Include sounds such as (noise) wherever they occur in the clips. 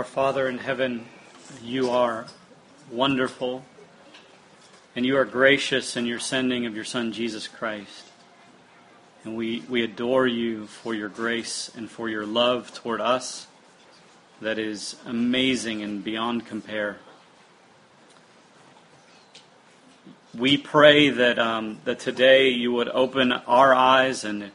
Our Father in heaven, you are wonderful, and you are gracious in your sending of your Son, Jesus Christ. And we, we adore you for your grace and for your love toward us that is amazing and beyond compare. We pray that, um, that today you would open our eyes, and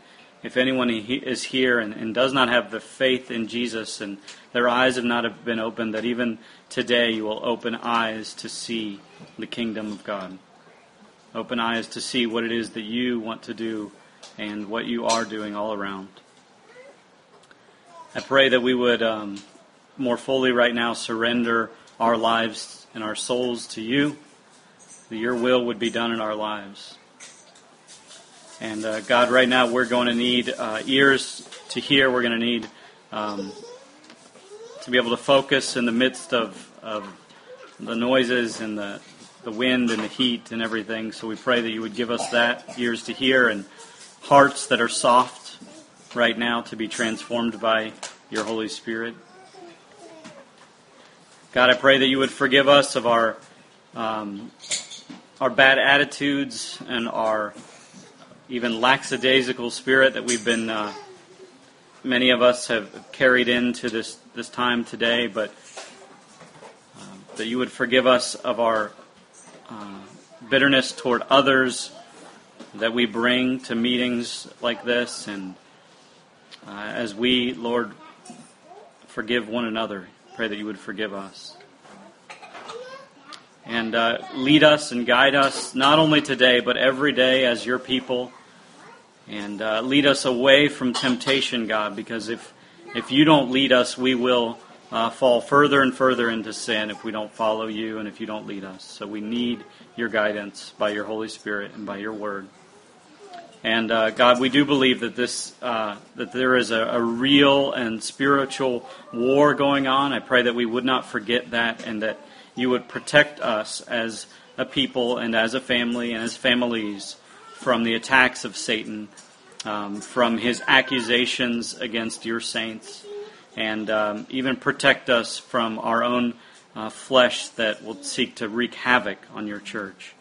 if anyone is here and, and does not have the faith in Jesus and their eyes have not been opened, that even today you will open eyes to see the kingdom of God. Open eyes to see what it is that you want to do and what you are doing all around. I pray that we would um, more fully right now surrender our lives and our souls to you, that your will would be done in our lives. And uh, God, right now we're going to need uh, ears to hear. We're going to need um, to be able to focus in the midst of, of the noises and the, the wind and the heat and everything. So we pray that you would give us that ears to hear and hearts that are soft right now to be transformed by your Holy Spirit. God, I pray that you would forgive us of our um, our bad attitudes and our even lackadaisical spirit that we've been uh, many of us have carried into this this time today, but uh, that you would forgive us of our uh, bitterness toward others that we bring to meetings like this, and uh, as we, Lord, forgive one another, pray that you would forgive us. And uh, lead us and guide us, not only today, but every day as your people. And uh, lead us away from temptation, God, because if, if you don't lead us, we will uh, fall further and further into sin if we don't follow you and if you don't lead us. So we need your guidance by your Holy Spirit and by your word. And uh, God, we do believe that this uh, that there is a, a, real and spiritual war going on. I pray that we would not forget that, and that you would protect us as a people and as a family and as families from the attacks of Satan, um, from his accusations against your saints, and um, even protect us from our own uh, flesh that will seek to wreak havoc on your church.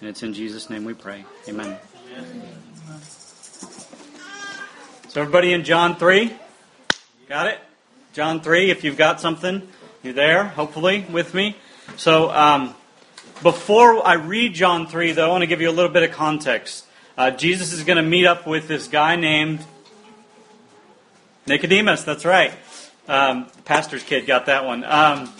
And it's in Jesus' name we pray. Amen. So, everybody in John 3? Got it? John 3, if you've got something, you're there, hopefully, with me. So, um, before I read John 3, though, I want to give you a little bit of context. Uh, Jesus is going to meet up with this guy named Nicodemus. That's right. Um, pastor's kid got that one. Um,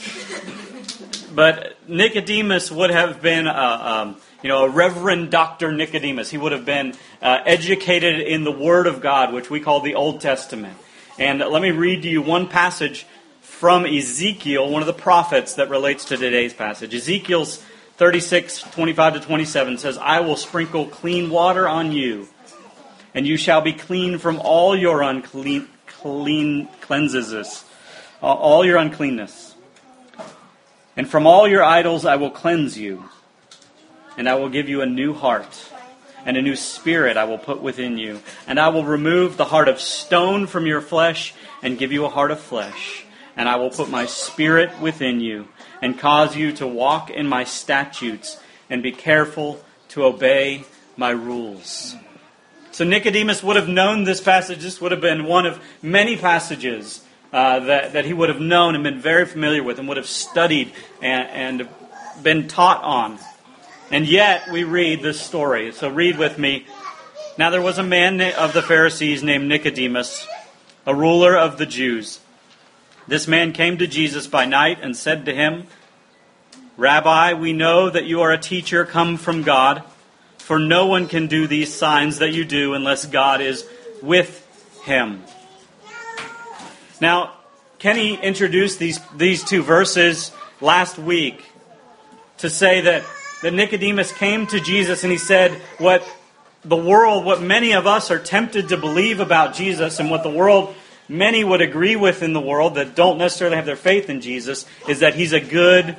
but Nicodemus would have been a, um, you know, a Reverend Dr. Nicodemus. He would have been uh, educated in the Word of God, which we call the Old Testament. And let me read to you one passage from Ezekiel, one of the prophets that relates to today's passage. Ezekiel's 36, 25 to 27 says, I will sprinkle clean water on you, and you shall be clean from all your unclean clean cleanses, all your uncleanness. And from all your idols I will cleanse you and I will give you a new heart, and a new spirit I will put within you. And I will remove the heart of stone from your flesh, and give you a heart of flesh. And I will put my spirit within you, and cause you to walk in my statutes, and be careful to obey my rules. So Nicodemus would have known this passage. This would have been one of many passages uh, that, that he would have known and been very familiar with and would have studied and, and been taught on. And yet we read this story. So read with me. Now there was a man of the Pharisees named Nicodemus, a ruler of the Jews. This man came to Jesus by night and said to him, Rabbi, we know that you are a teacher come from God, for no one can do these signs that you do unless God is with him. Now, Kenny introduced these, these two verses last week to say that that Nicodemus came to Jesus and he said, What the world, what many of us are tempted to believe about Jesus, and what the world, many would agree with in the world that don't necessarily have their faith in Jesus, is that he's a good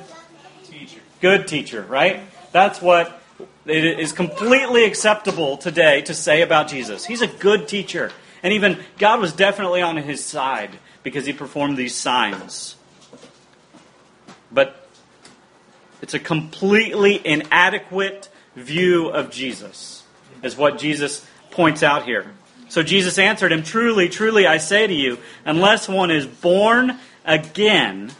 teacher. Good teacher, right? That's what it is completely acceptable today to say about Jesus. He's a good teacher. And even God was definitely on his side because he performed these signs. But it's a completely inadequate view of Jesus, is what Jesus points out here. So Jesus answered him, Truly, truly, I say to you, unless one is born again,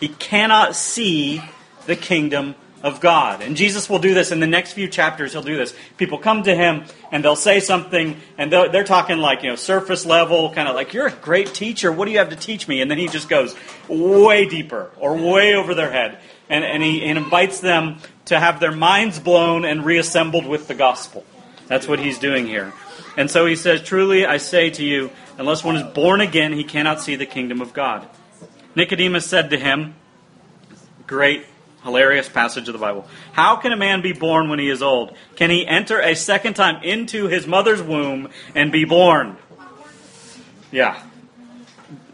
he cannot see the kingdom of God. And Jesus will do this in the next few chapters. He'll do this. People come to him and they'll say something, and they're talking like, you know, surface level, kind of like, You're a great teacher. What do you have to teach me? And then he just goes way deeper or way over their head. And, and he and invites them to have their minds blown and reassembled with the gospel. That's what he's doing here. And so he says, Truly I say to you, unless one is born again, he cannot see the kingdom of God. Nicodemus said to him, Great Hilarious passage of the Bible. How can a man be born when he is old? Can he enter a second time into his mother's womb and be born? Yeah.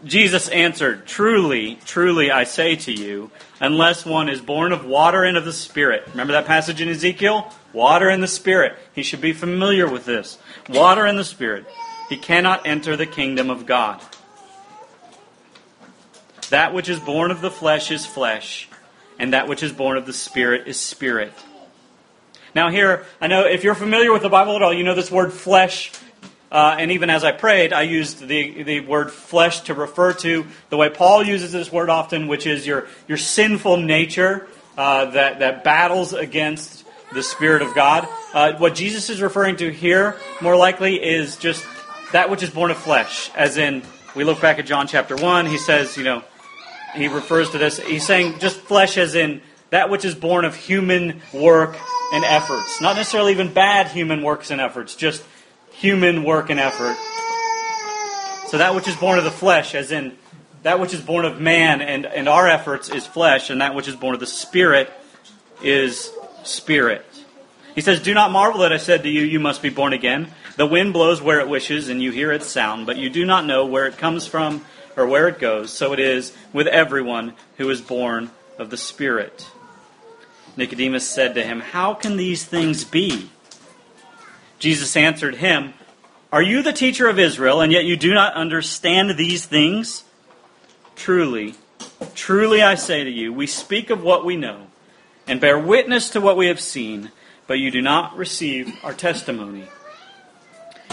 Jesus answered, Truly, truly, I say to you, unless one is born of water and of the Spirit. Remember that passage in Ezekiel? Water and the Spirit. He should be familiar with this. Water and the Spirit. He cannot enter the kingdom of God. That which is born of the flesh is flesh, and that which is born of the Spirit is spirit. Now, here, I know if you're familiar with the Bible at all, you know this word flesh. Uh, and even as I prayed, I used the, the word flesh to refer to the way Paul uses this word often, which is your, your sinful nature uh, that, that battles against the Spirit of God. Uh, what Jesus is referring to here, more likely, is just that which is born of flesh. As in, we look back at John chapter 1, he says, you know, he refers to this. He's saying just flesh as in that which is born of human work and efforts. Not necessarily even bad human works and efforts, just human work and effort. So that which is born of the flesh, as in that which is born of man and, and our efforts is flesh, and that which is born of the Spirit is spirit. He says, Do not marvel that I said to you, You must be born again. The wind blows where it wishes, and you hear its sound, but you do not know where it comes from or where it goes, so it is with everyone who is born of the Spirit. Nicodemus said to him, How can these things be? Jesus answered him, Are you the teacher of Israel, and yet you do not understand these things? Truly, truly I say to you, we speak of what we know, and bear witness to what we have seen, but you do not receive our testimony.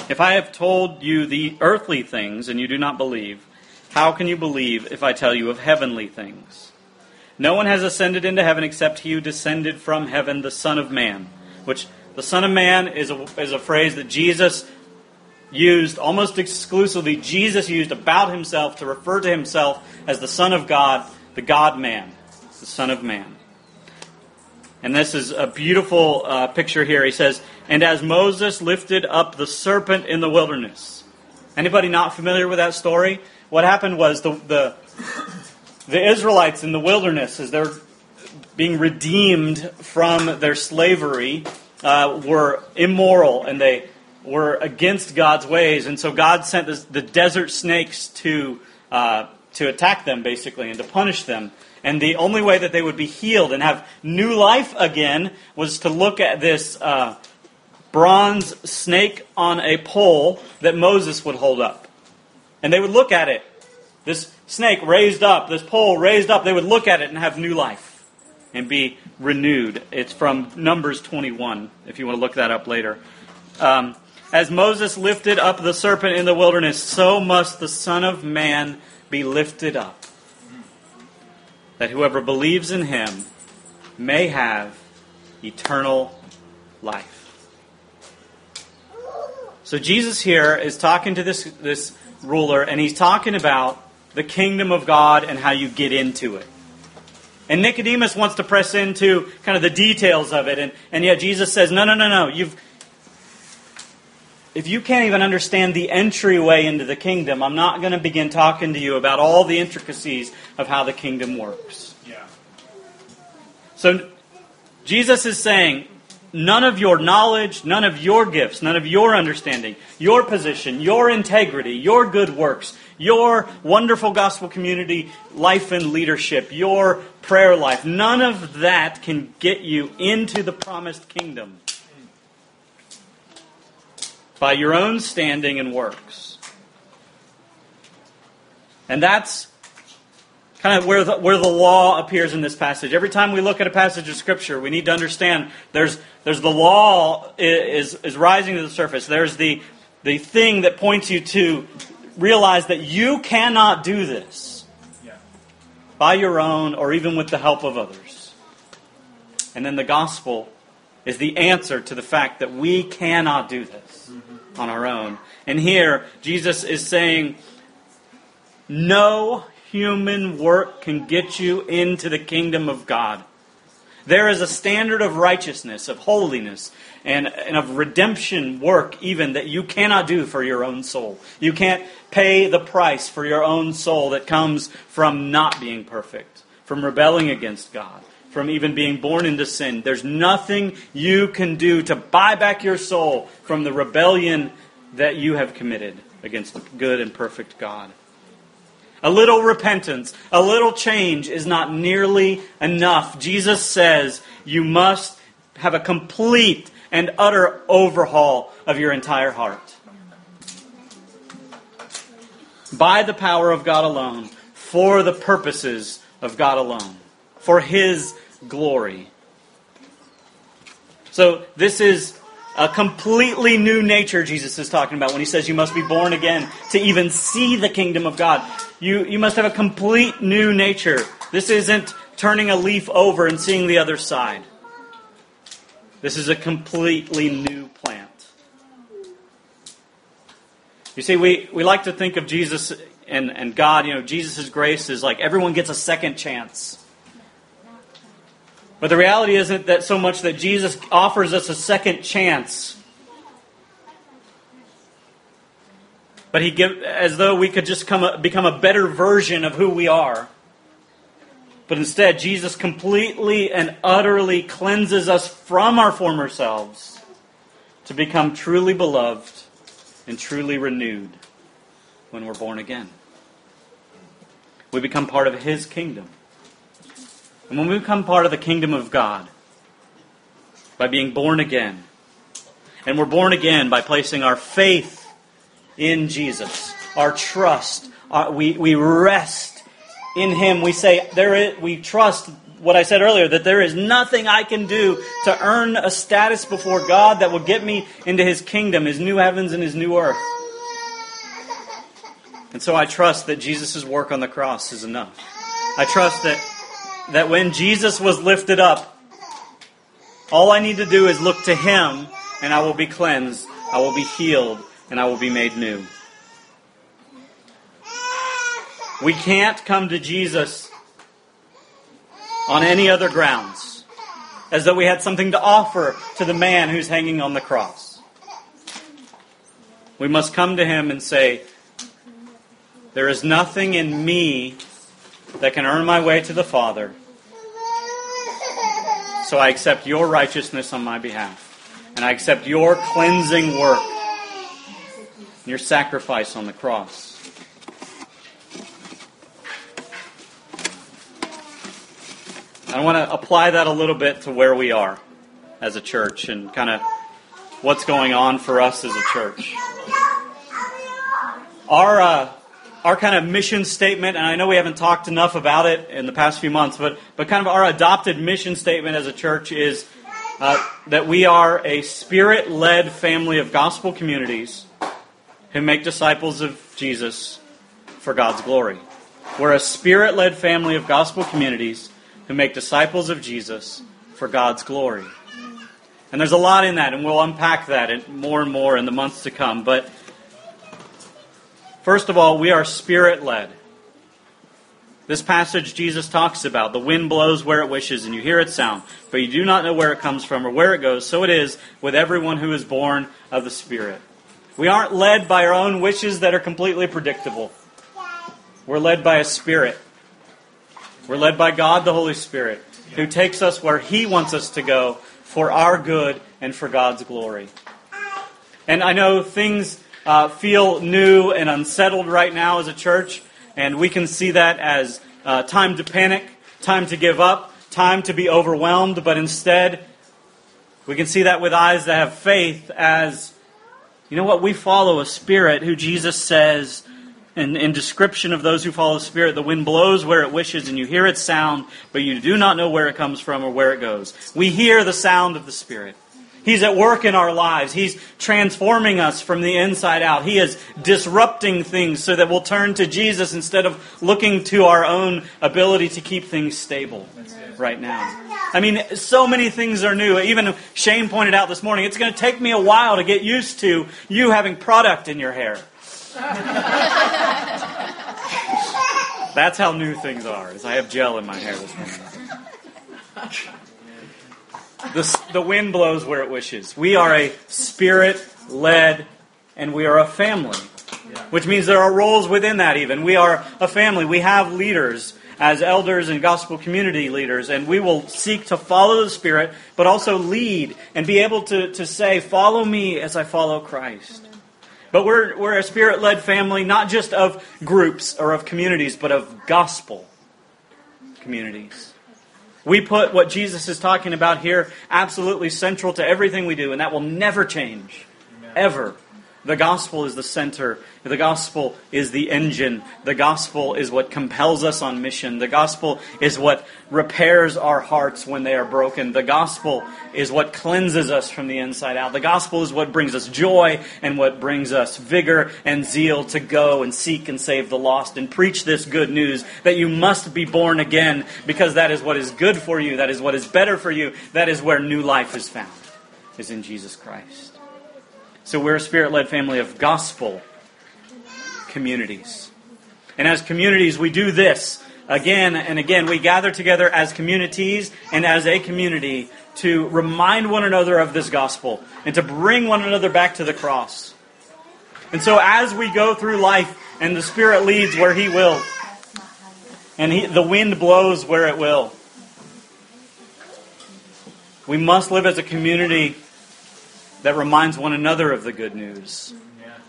If I have told you the earthly things, and you do not believe, how can you believe if I tell you of heavenly things? No one has ascended into heaven except he who descended from heaven, the Son of Man. Which the Son of Man is a, is a phrase that Jesus used almost exclusively, Jesus used about himself to refer to himself as the Son of God, the God man, the Son of Man. And this is a beautiful uh, picture here. He says, And as Moses lifted up the serpent in the wilderness. Anybody not familiar with that story? what happened was the, the, the Israelites in the wilderness, as they're being redeemed from their slavery, uh, were immoral and they were against God's ways. And so God sent the, the desert snakes to, uh, to attack them, basically, and to punish them. And the only way that they would be healed and have new life again was to look at this uh, bronze snake on a pole that Moses would hold up. And they would look at it. This snake raised up, this pole raised up, they would look at it and have new life and be renewed. It's from Numbers 21, if you want to look that up later. Um, as Moses lifted up the serpent in the wilderness, so must the Son of Man be lifted up, that whoever believes in him may have eternal life. So Jesus here is talking to this, this ruler, and he's talking about the kingdom of God and how you get into it. And Nicodemus wants to press into kind of the details of it, and, and yet Jesus says, No, no, no, no. You've if you can't even understand the entryway into the kingdom, I'm not going to begin talking to you about all the intricacies of how the kingdom works. Yeah. So Jesus is saying, none of your knowledge, none of your gifts, none of your understanding, your position, your integrity, your good works, your wonderful gospel community life and leadership, your prayer life, none of that can get you into the promised kingdom by your own standing and works. And that's kind of where the, where the law appears in this passage. Every time we look at a passage of Scripture, we need to understand there's, there's the law is, is rising to the surface. There's the, the thing that points you to realize that you cannot do this by your own or even with the help of others. And then the gospel is the answer to the fact that we cannot do this on our own. And here, Jesus is saying, no human work can get you into the kingdom of God. There is a standard of righteousness, of holiness, and, and of redemption work, even that you cannot do for your own soul. You can't pay the price for your own soul that comes from not being perfect, from rebelling against God, from even being born into sin. There's nothing you can do to buy back your soul from the rebellion that you have committed against the good and perfect God. A little repentance, a little change is not nearly enough. Jesus says you must have a complete and utter overhaul of your entire heart. By the power of God alone, for the purposes of God alone, for His glory. So, this is a completely new nature Jesus is talking about when he says you must be born again to even see the kingdom of God. You, you must have a complete new nature. This isn't turning a leaf over and seeing the other side. This is a completely new plant. You see, we, we like to think of Jesus and, and God, you know, Jesus' grace is like everyone gets a second chance. But the reality isn't that so much that Jesus offers us a second chance. But he give as though we could just come a, become a better version of who we are. But instead, Jesus completely and utterly cleanses us from our former selves to become truly beloved and truly renewed when we're born again. We become part of His kingdom. And when we become part of the kingdom of God, by being born again, and we're born again by placing our faith in Jesus, our trust, our, we, we rest in Him. We say, there is, we trust what I said earlier, that there is nothing I can do to earn a status before God that will get me into His kingdom, His new heavens and His new earth. And so I trust that Jesus' work on the cross is enough. I trust that that when Jesus was lifted up, all I need to do is look to Him and I will be cleansed, I will be healed, and I will be made new. We can't come to Jesus on any other grounds, as though we had something to offer to the man who's hanging on the cross. We must come to Him and say, There is nothing in me that can earn my way to the Father. So I accept your righteousness on my behalf. And I accept your cleansing work, your sacrifice on the cross. I want to apply that a little bit to where we are as a church and kind of what's going on for us as a church. Our uh, our kind of mission statement, and I know we haven't talked enough about it in the past few months, but, but kind of our adopted mission statement as a church is uh, that we are a spirit led family of gospel communities who make disciples of Jesus for God's glory. We're a spirit led family of gospel communities who make disciples of Jesus for God's glory. And there's a lot in that, and we'll unpack that more and more in the months to come. But First of all, we are spirit led. This passage Jesus talks about the wind blows where it wishes and you hear its sound, but you do not know where it comes from or where it goes. So it is with everyone who is born of the Spirit. We aren't led by our own wishes that are completely predictable. We're led by a Spirit. We're led by God the Holy Spirit, who takes us where He wants us to go for our good and for God's glory. And I know things uh, feel new and unsettled right now as a church, and we can see that as uh, time to panic, time to give up, time to be overwhelmed, but instead, we can see that with eyes that have faith as, you know what, we follow a spirit who Jesus says in, in description of those who follow the Spirit, the wind blows where it wishes, and you hear its sound, but you do not know where it comes from or where it goes. We hear the sound of the Spirit. He's at work in our lives. He's transforming us from the inside out. He is disrupting things so that we'll turn to Jesus instead of looking to our own ability to keep things stable right now. I mean, so many things are new. Even Shane pointed out this morning, it's going to take me a while to get used to you having product in your hair. (laughs) That's how new things are. Is I have gel in my hair this morning. (laughs) The, the wind blows where it wishes. We are a spirit led, and we are a family. Which means there are roles within that, even. We are a family. We have leaders as elders and gospel community leaders, and we will seek to follow the Spirit, but also lead and be able to, to say, Follow me as I follow Christ. But we're, we're a spirit led family, not just of groups or of communities, but of gospel communities. We put what Jesus is talking about here absolutely central to everything we do, and that will never change. Ever. The gospel is the center. The gospel is the engine. The gospel is what compels us on mission. The gospel is what repairs our hearts when they are broken. The gospel is what cleanses us from the inside out. The gospel is what brings us joy and what brings us vigor and zeal to go and seek and save the lost and preach this good news that you must be born again because that is what is good for you. That is what is better for you. That is where new life is found, is in Jesus Christ. So we're a spirit led family of gospel communities. And as communities, we do this again and again. We gather together as communities and as a community to remind one another of this gospel and to bring one another back to the cross. And so as we go through life and the Spirit leads where He will, and he, the wind blows where it will, we must live as a community that reminds one another of the good news,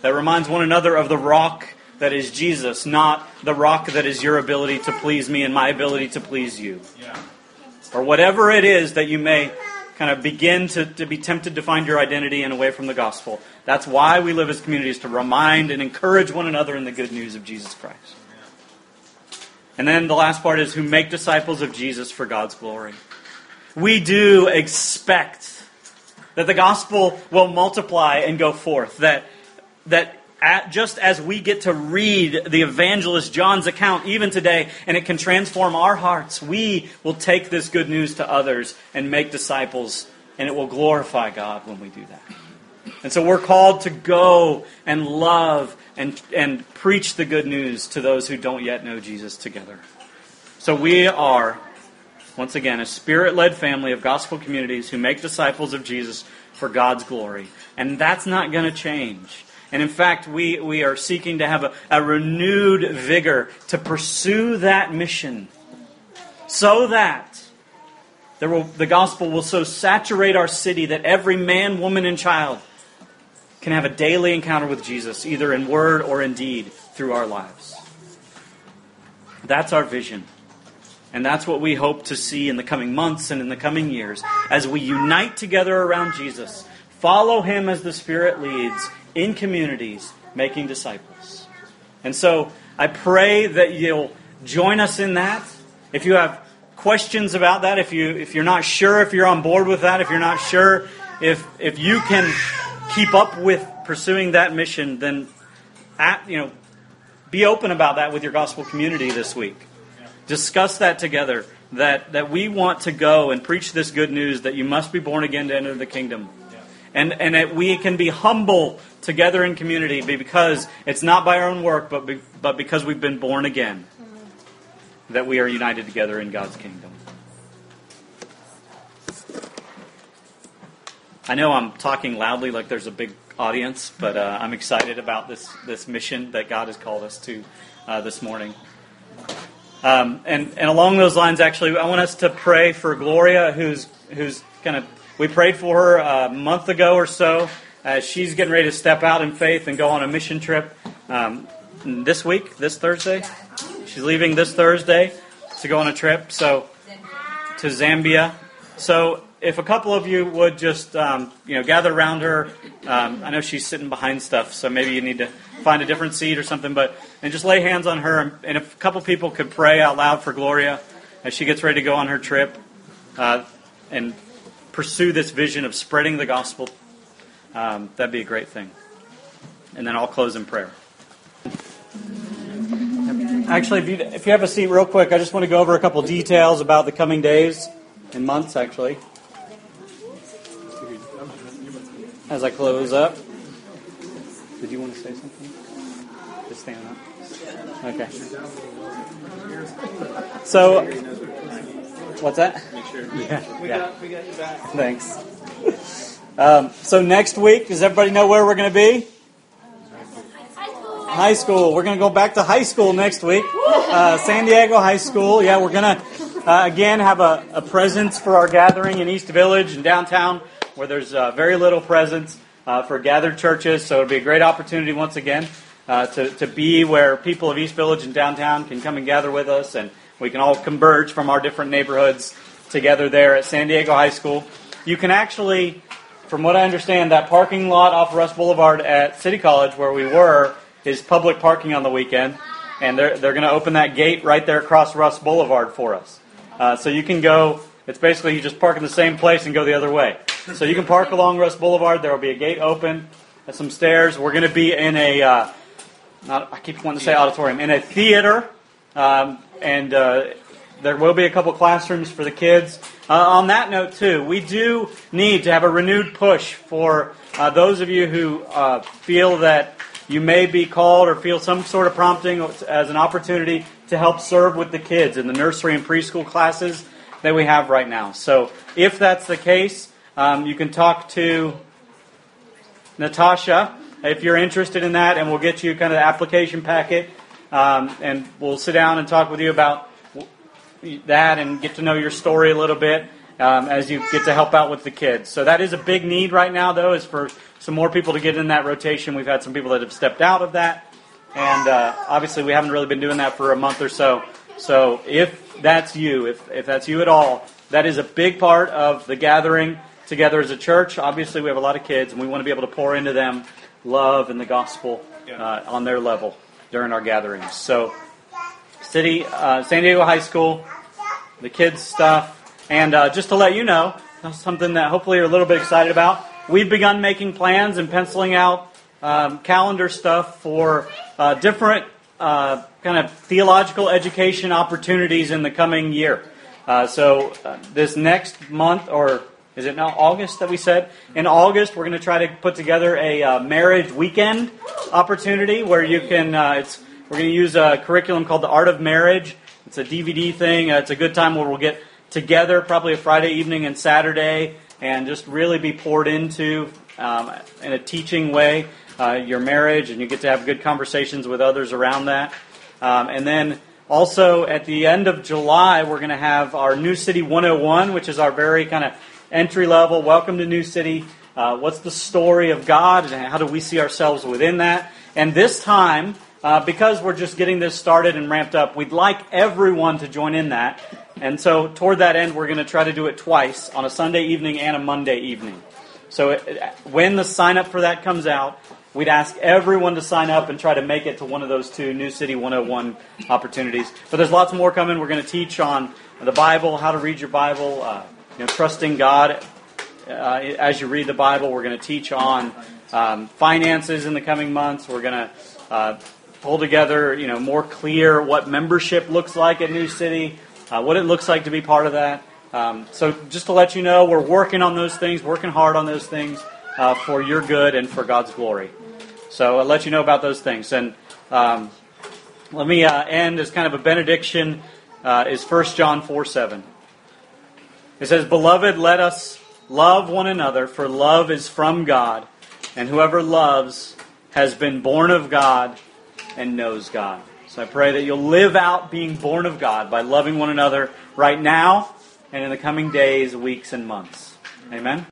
that reminds one another of the rock that is Jesus, not the rock that is your ability to please me and my ability to please you. Or whatever it is that you may kind of begin to, to be tempted to find your identity in away from the gospel. That's why we live as communities, to remind and encourage one another in the good news of Jesus Christ. And then the last part is who make disciples of Jesus for God's glory. We do expect that the gospel will multiply and go forth. That, that at, just as we get to read the evangelist John's account even today, and it can transform our hearts, we will take this good news to others and make disciples, and it will glorify God when we do that. And so we're called to go and love and, and preach the good news to those who don't yet know Jesus together. So we are once again, a spirit led family of gospel communities who make disciples of Jesus for God's glory. And that's not going to change. And in fact, we, we are seeking to have a, a renewed vigor to pursue that mission so that will, the gospel will so saturate our city that every man, woman, and child can have a daily encounter with Jesus, either in word or in deed, through our lives. That's our vision. And that's what we hope to see in the coming months and in the coming years as we unite together around Jesus, follow him as the Spirit leads in communities, making disciples. And so I pray that you'll join us in that. If you have questions about that, if you if you're not sure if you're on board with that, if you're not sure if if you can keep up with pursuing that mission, then at, you know be open about that with your gospel community this week discuss that together that, that we want to go and preach this good news that you must be born again to enter the kingdom. And, and that we can be humble together in community because it's not by our own work, but, be, but because we've been born again that we are united together in God's kingdom. I know I'm talking loudly like there's a big audience, but uh, I'm excited about this, this mission that God has called us to uh, this morning. Um, and, and along those lines, actually, I want us to pray for Gloria, who's, who's kind of, we prayed for her a month ago or so. as she's getting ready to step out in faith and go on a mission trip um, this week, this Thursday. She's leaving this Thursday to go on a trip so to Zambia. So if a couple of you would just um, you know gather around her, um, I know she's sitting behind stuff, so maybe you need to find a different seat or something. But and just lay hands on her, and, and if a couple people could pray out loud for Gloria as she gets ready to go on her trip, uh, and pursue this vision of spreading the gospel, um, that'd be a great thing. And then I'll close in prayer. Actually, if you, if you have a seat real quick, I just want to go over a couple details about the coming days and months, actually. As I close up. Did you want to say something? Just stand up. Okay. So, what's that? Yeah. We yeah. we got you back. Thanks. Um, so next week, does everybody know where we're going to be? High school. We're going to go back to high school next week. Uh, San Diego High School. Yeah, we're going to uh, again have a, a presence for our gathering in East Village and downtown, where there's uh, very little presence uh, for gathered churches. So it'll be a great opportunity once again uh, to to be where people of East Village and downtown can come and gather with us, and we can all converge from our different neighborhoods together there at San Diego High School. You can actually, from what I understand, that parking lot off Russ Boulevard at City College where we were is public parking on the weekend, and they're they're going to open that gate right there across Russ Boulevard for us. Uh, so you can go. It's basically you just park in the same place and go the other way. So you can park along Russ Boulevard. There will be a gate open, and some stairs. We're going to be in a. Uh, not, I keep wanting to say auditorium in a theater, um, and uh, there will be a couple classrooms for the kids. Uh, on that note, too, we do need to have a renewed push for uh, those of you who uh, feel that you may be called or feel some sort of prompting as an opportunity to help serve with the kids in the nursery and preschool classes that we have right now. So, if that's the case, um, you can talk to Natasha if you're interested in that, and we'll get you kind of the application packet, um, and we'll sit down and talk with you about that and get to know your story a little bit um, as you get to help out with the kids. So that is a big need right now, though, is for some more people to get in that rotation. We've had some people that have stepped out of that, and uh, obviously we haven't really been doing that for a month or so. So if that's you, if, if that's you at all, that is a big part of the gathering together as a church. Obviously, we have a lot of kids, and we want to be able to pour into them love and the gospel uh, on their level during our gatherings. So, City, uh, San Diego High School, the kids stuff, and uh, just to let you know, something that hopefully you're a little bit excited about. We've begun making plans and penciling out um, calendar stuff for uh, different uh, kind of theological education opportunities in the coming year. Uh, so uh, this next month, or is it now August that we said? In August, we're going to try to put together a uh, marriage weekend opportunity where you can. Uh, it's we're going to use a curriculum called the Art of Marriage. It's a DVD thing. Uh, it's a good time where we'll get together, probably a Friday evening and Saturday, and just really be poured into um, in a teaching way uh, your marriage, and you get to have good conversations with others around that. Um, and then also at the end of July, we're going to have our New City 101, which is our very kind of entry level welcome to New City. Uh, what's the story of God, and how do we see ourselves within that? And this time, uh, because we're just getting this started and ramped up, we'd like everyone to join in that. And so, toward that end, we're going to try to do it twice on a Sunday evening and a Monday evening. So, it, when the sign up for that comes out, we'd ask everyone to sign up and try to make it to one of those two New City 101 opportunities. But there's lots more coming. We're going to teach on the Bible, how to read your Bible, uh, know, trusting God uh, as you read the Bible. We're going to teach on um, finances in the coming months. We're going to uh, pull together, you know, more clear what membership looks like at New City, uh, what it looks like to be part of that. Um, so just to let you know, we're working on those things, working hard on those things uh, for your good and for God's glory. So I'll let you know about those things. And um, let me uh, end as kind of a benediction. Uh, is 1 John 4 7. It says, Beloved, let us love one another, for love is from God, and whoever loves has been born of God and knows God. So I pray that you'll live out being born of God by loving one another right now and in the coming days, weeks, and months. Amen.